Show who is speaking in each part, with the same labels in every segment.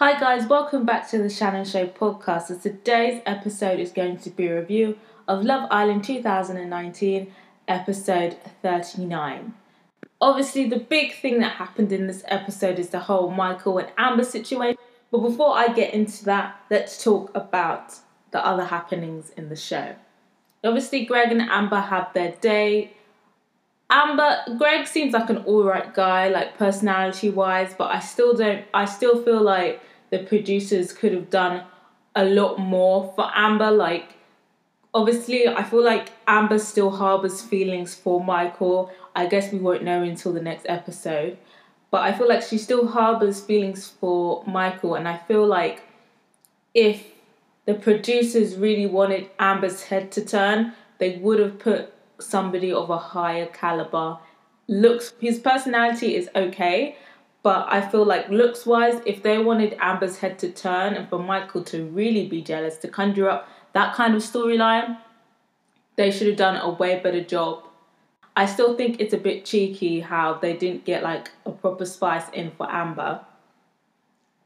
Speaker 1: Hi guys, welcome back to the Shannon Show podcast. So today's episode is going to be a review of Love Island 2019, episode 39. Obviously, the big thing that happened in this episode is the whole Michael and Amber situation. But before I get into that, let's talk about the other happenings in the show. Obviously, Greg and Amber have their day. Um, Amber, Greg seems like an alright guy, like personality wise, but I still don't, I still feel like the producers could have done a lot more for Amber. Like, obviously, I feel like Amber still harbors feelings for Michael. I guess we won't know until the next episode. But I feel like she still harbors feelings for Michael, and I feel like if the producers really wanted Amber's head to turn, they would have put somebody of a higher caliber. Looks his personality is okay, but I feel like looks wise, if they wanted Amber's head to turn and for Michael to really be jealous, to conjure up that kind of storyline, they should have done a way better job. I still think it's a bit cheeky how they didn't get like a proper spice in for Amber.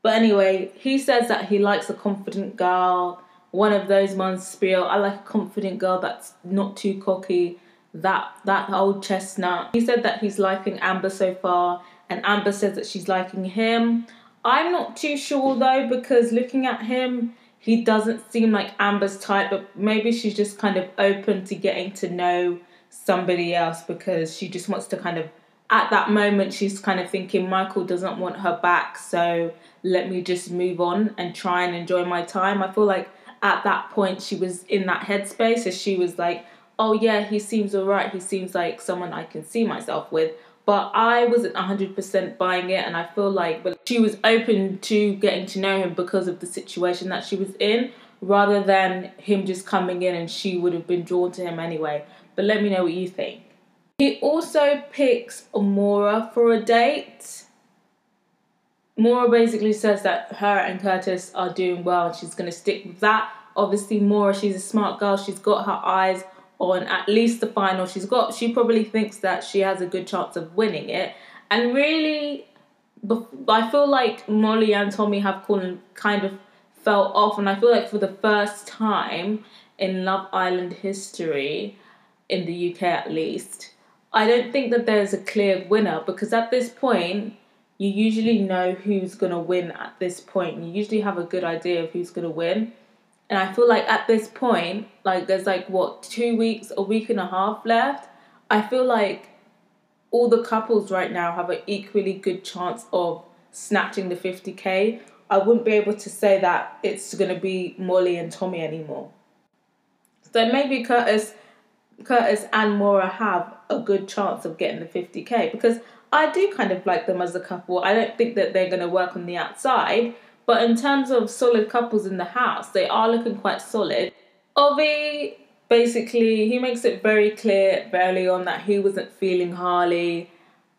Speaker 1: But anyway, he says that he likes a confident girl, one of those ones spiel. I like a confident girl that's not too cocky. That that old chestnut. He said that he's liking Amber so far, and Amber says that she's liking him. I'm not too sure though because looking at him, he doesn't seem like Amber's type. But maybe she's just kind of open to getting to know somebody else because she just wants to kind of at that moment she's kind of thinking Michael doesn't want her back, so let me just move on and try and enjoy my time. I feel like at that point she was in that headspace so she was like oh yeah he seems alright he seems like someone i can see myself with. But i wasn't 100% buying it and i feel like she was open to getting to know him because of the situation that she was in rather than him just coming in and she would have been drawn to him anyway. But let me know what you think. He also picks Amora for a date Maura basically says that her and Curtis are doing well and she's going to stick with that. Obviously, Maura, she's a smart girl. She's got her eyes on at least the final. She's got, she probably thinks that she has a good chance of winning it. And really, I feel like Molly and Tommy have kind of fell off. And I feel like for the first time in Love Island history, in the UK at least, I don't think that there's a clear winner because at this point, you usually know who's going to win at this point. You usually have a good idea of who's going to win. And I feel like at this point, like there's like what, two weeks, a week and a half left. I feel like all the couples right now have an equally good chance of snatching the 50k. I wouldn't be able to say that it's going to be Molly and Tommy anymore. So maybe Curtis, Curtis and Maura have a good chance of getting the 50k because I do kind of like them as a couple. I don't think that they're going to work on the outside, but in terms of solid couples in the house, they are looking quite solid. Ovie, basically, he makes it very clear early on that he wasn't feeling Harley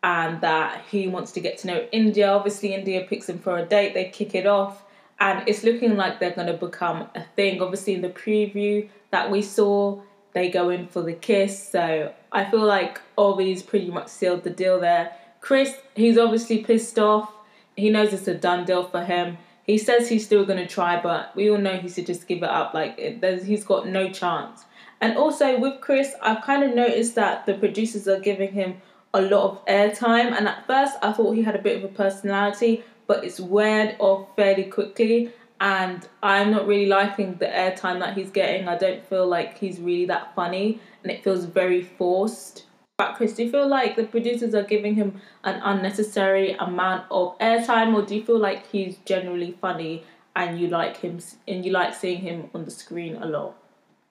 Speaker 1: and that he wants to get to know India. Obviously, India picks him for a date, they kick it off, and it's looking like they're going to become a thing. Obviously, in the preview that we saw, they go in for the kiss, so I feel like Ovie's pretty much sealed the deal there. Chris, he's obviously pissed off. He knows it's a done deal for him. He says he's still going to try, but we all know he should just give it up. Like, it, he's got no chance. And also with Chris, I've kind of noticed that the producers are giving him a lot of airtime. And at first, I thought he had a bit of a personality, but it's weared off fairly quickly. And I'm not really liking the airtime that he's getting. I don't feel like he's really that funny, and it feels very forced. But Chris, do you feel like the producers are giving him an unnecessary amount of airtime, or do you feel like he's generally funny and you like him and you like seeing him on the screen a lot?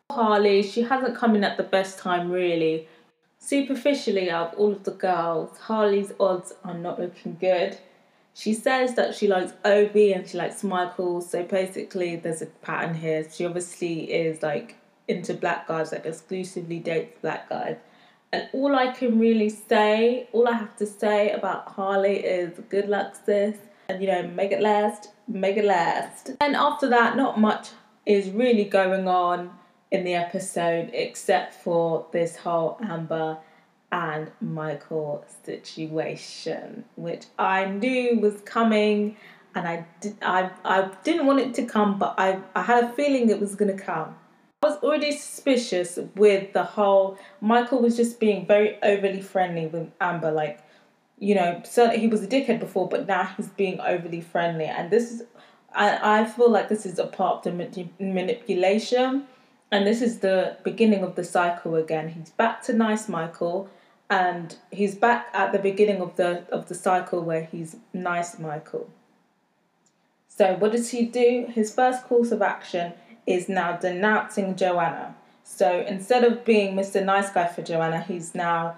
Speaker 1: Harley, she hasn't come in at the best time really. Superficially, out of all of the girls, Harley's odds are not looking good. She says that she likes Ovie and she likes Michael, so basically there's a pattern here. She obviously is like into black guys, like exclusively dates black guys. And all I can really say, all I have to say about Harley is good luck, sis. And you know, make it last, make it last. And after that, not much is really going on in the episode except for this whole Amber and Michael situation, which I knew was coming. and I did I I didn't want it to come, but I I had a feeling it was gonna come. I was already suspicious with the whole Michael was just being very overly friendly with Amber, like you know, certainly he was a dickhead before, but now he's being overly friendly, and this is I I feel like this is a part of the manipulation, and this is the beginning of the cycle again. He's back to nice Michael and he's back at the beginning of the of the cycle where he's nice Michael. So what does he do? His first course of action is now denouncing Joanna. So instead of being Mr. Nice Guy for Joanna, he's now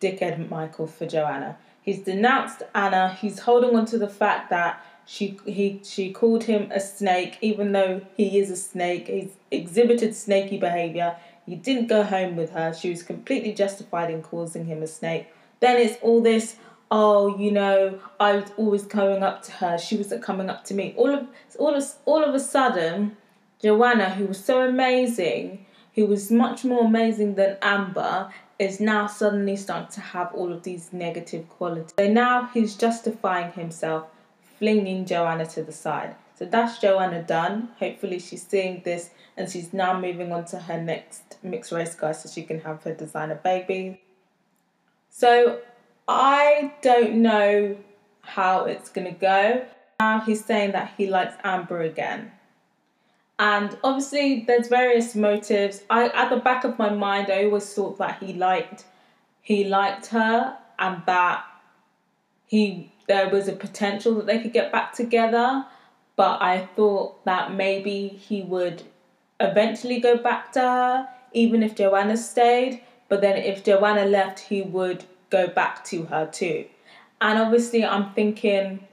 Speaker 1: dickhead Michael for Joanna. He's denounced Anna. He's holding on to the fact that she he she called him a snake, even though he is a snake. He's exhibited snaky behavior. He didn't go home with her. She was completely justified in causing him a snake. Then it's all this, oh, you know, I was always coming up to her. She wasn't coming up to me. All of all of all of a sudden, Joanna, who was so amazing, who was much more amazing than Amber, is now suddenly starting to have all of these negative qualities. So now he's justifying himself, flinging Joanna to the side. So that's Joanna done. Hopefully she's seeing this and she's now moving on to her next mixed race guy so she can have her designer baby. So I don't know how it's gonna go. Now he's saying that he likes Amber again. And obviously there's various motives. I at the back of my mind I always thought that he liked he liked her and that he there was a potential that they could get back together but I thought that maybe he would eventually go back to her, even if Joanna stayed. But then if Joanna left, he would go back to her too. And obviously, I'm thinking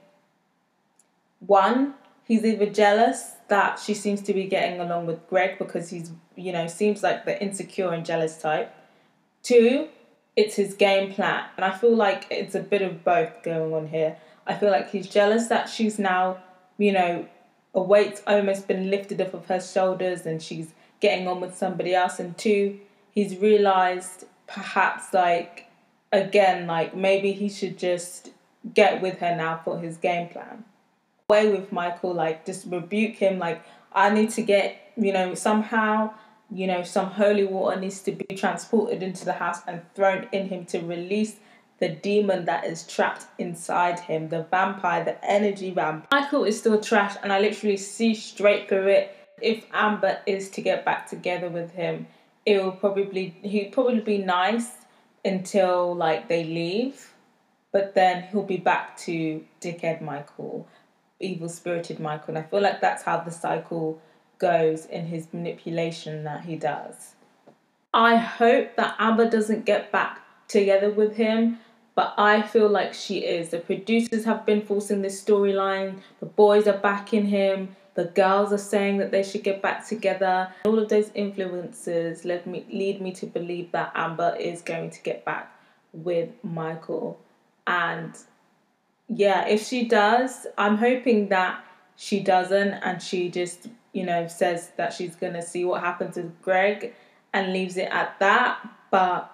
Speaker 1: one, he's either jealous that she seems to be getting along with Greg because he's, you know, seems like the insecure and jealous type. Two, it's his game plan. And I feel like it's a bit of both going on here. I feel like he's jealous that she's now you know, a weight's almost been lifted off of her shoulders and she's getting on with somebody else. And two, he's realized perhaps like again, like maybe he should just get with her now for his game plan. With Michael, like just rebuke him, like I need to get, you know, somehow, you know, some holy water needs to be transported into the house and thrown in him to release the demon that is trapped inside him, the vampire, the energy vampire. Michael is still trash, and I literally see straight through it. If Amber is to get back together with him, it will probably he'll probably be nice until like they leave, but then he'll be back to dickhead Michael, evil spirited Michael, and I feel like that's how the cycle goes in his manipulation that he does. I hope that Amber doesn't get back together with him but I feel like she is. The producers have been forcing this storyline, the boys are backing him, the girls are saying that they should get back together. All of those influences led me lead me to believe that Amber is going to get back with Michael. And yeah, if she does, I'm hoping that she doesn't and she just, you know, says that she's gonna see what happens with Greg and leaves it at that. But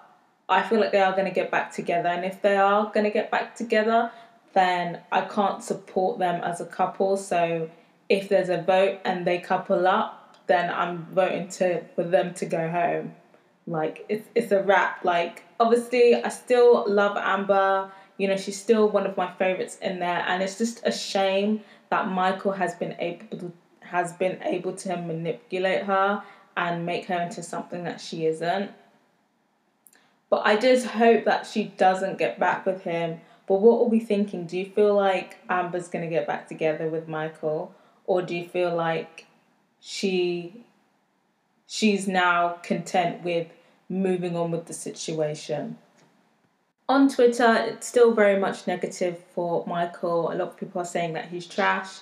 Speaker 1: I feel like they are going to get back together. And if they are going to get back together, then I can't support them as a couple. So if there's a vote and they couple up, then I'm voting to for them to go home. Like it's it's a wrap. Like obviously I still love Amber. You know, she's still one of my favorites in there and it's just a shame that Michael has been able to, has been able to manipulate her and make her into something that she isn't. But I just hope that she doesn't get back with him. But what are we thinking? Do you feel like Amber's to get back together with Michael? Or do you feel like she she's now content with moving on with the situation? On Twitter, it's still very much negative for Michael. A lot of people are saying that he's trash.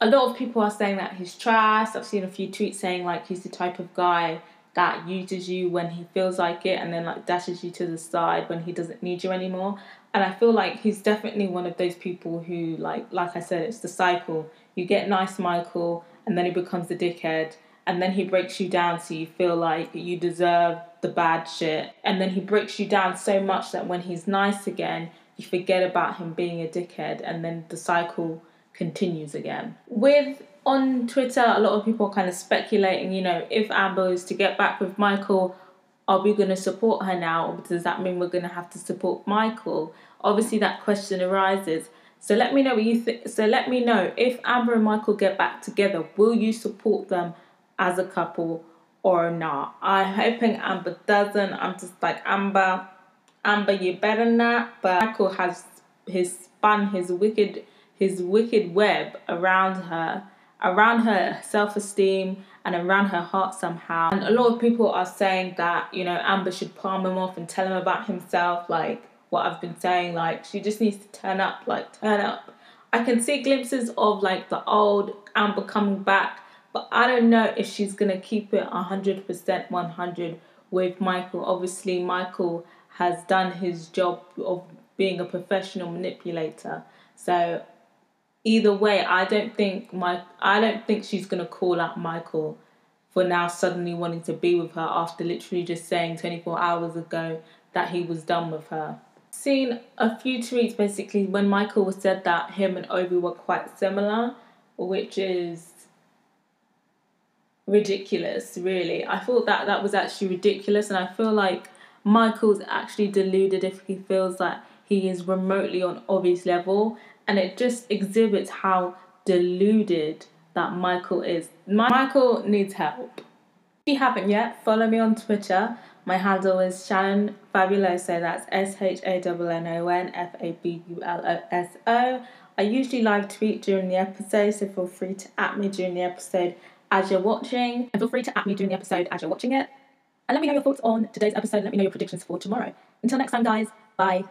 Speaker 1: A lot of people are saying that he's trash. I've seen a few tweets saying like he's the type of guy that uses you when he feels like it and then like dashes you to the side when he doesn't need you anymore. And I feel like he's definitely one of those people who like like I said, it's the cycle. You get nice Michael and then he becomes the dickhead and then he breaks you down so you feel like you deserve the bad shit. And then he breaks you down so much that when he's nice again, you forget about him being a dickhead and then the cycle continues again. With on Twitter, a lot of people are kind of speculating, you know, if Amber is to get back with Michael, are we going to support her now, or does that mean we're going to have to support Michael? Obviously, that question arises. So let me know what you think. So let me know if Amber and Michael get back together, will you support them as a couple or not? I'm hoping Amber doesn't. I'm just like Amber, Amber, you better not. But Michael has his spun his wicked his wicked web around her, around her self esteem and around her heart somehow. And a lot of people are saying that you know Amber should palm him off and tell him about himself, like what I've been saying. Like she just needs to turn up, like turn up. I can see glimpses of like the old Amber coming back, but I don't know if she's gonna keep it hundred percent, one hundred with Michael. Obviously, Michael has done his job of being a professional manipulator. So either way, I don't think my I don't think she's gonna call out Michael for now suddenly wanting to be with her after literally just saying 24 hours ago that he was done with her seen a few tweets basically when Michael said that him and Ovie were quite similar, which is ridiculous, really. I thought that that was actually ridiculous, and I feel like Michael's actually deluded if he feels that he is remotely on Ovie's level, and it just exhibits how deluded that Michael is. Michael needs help. If you haven't yet, follow me on Twitter my handle is Shannon Fabuloso. That's S H A N N O N F A B U L O S O. I usually live tweet during the episode, so feel free to at me during the episode as you're watching. And feel free to at me during the episode as you're watching it. And let me know your thoughts on today's episode. Let me know your predictions for tomorrow. Until next time, guys. Bye.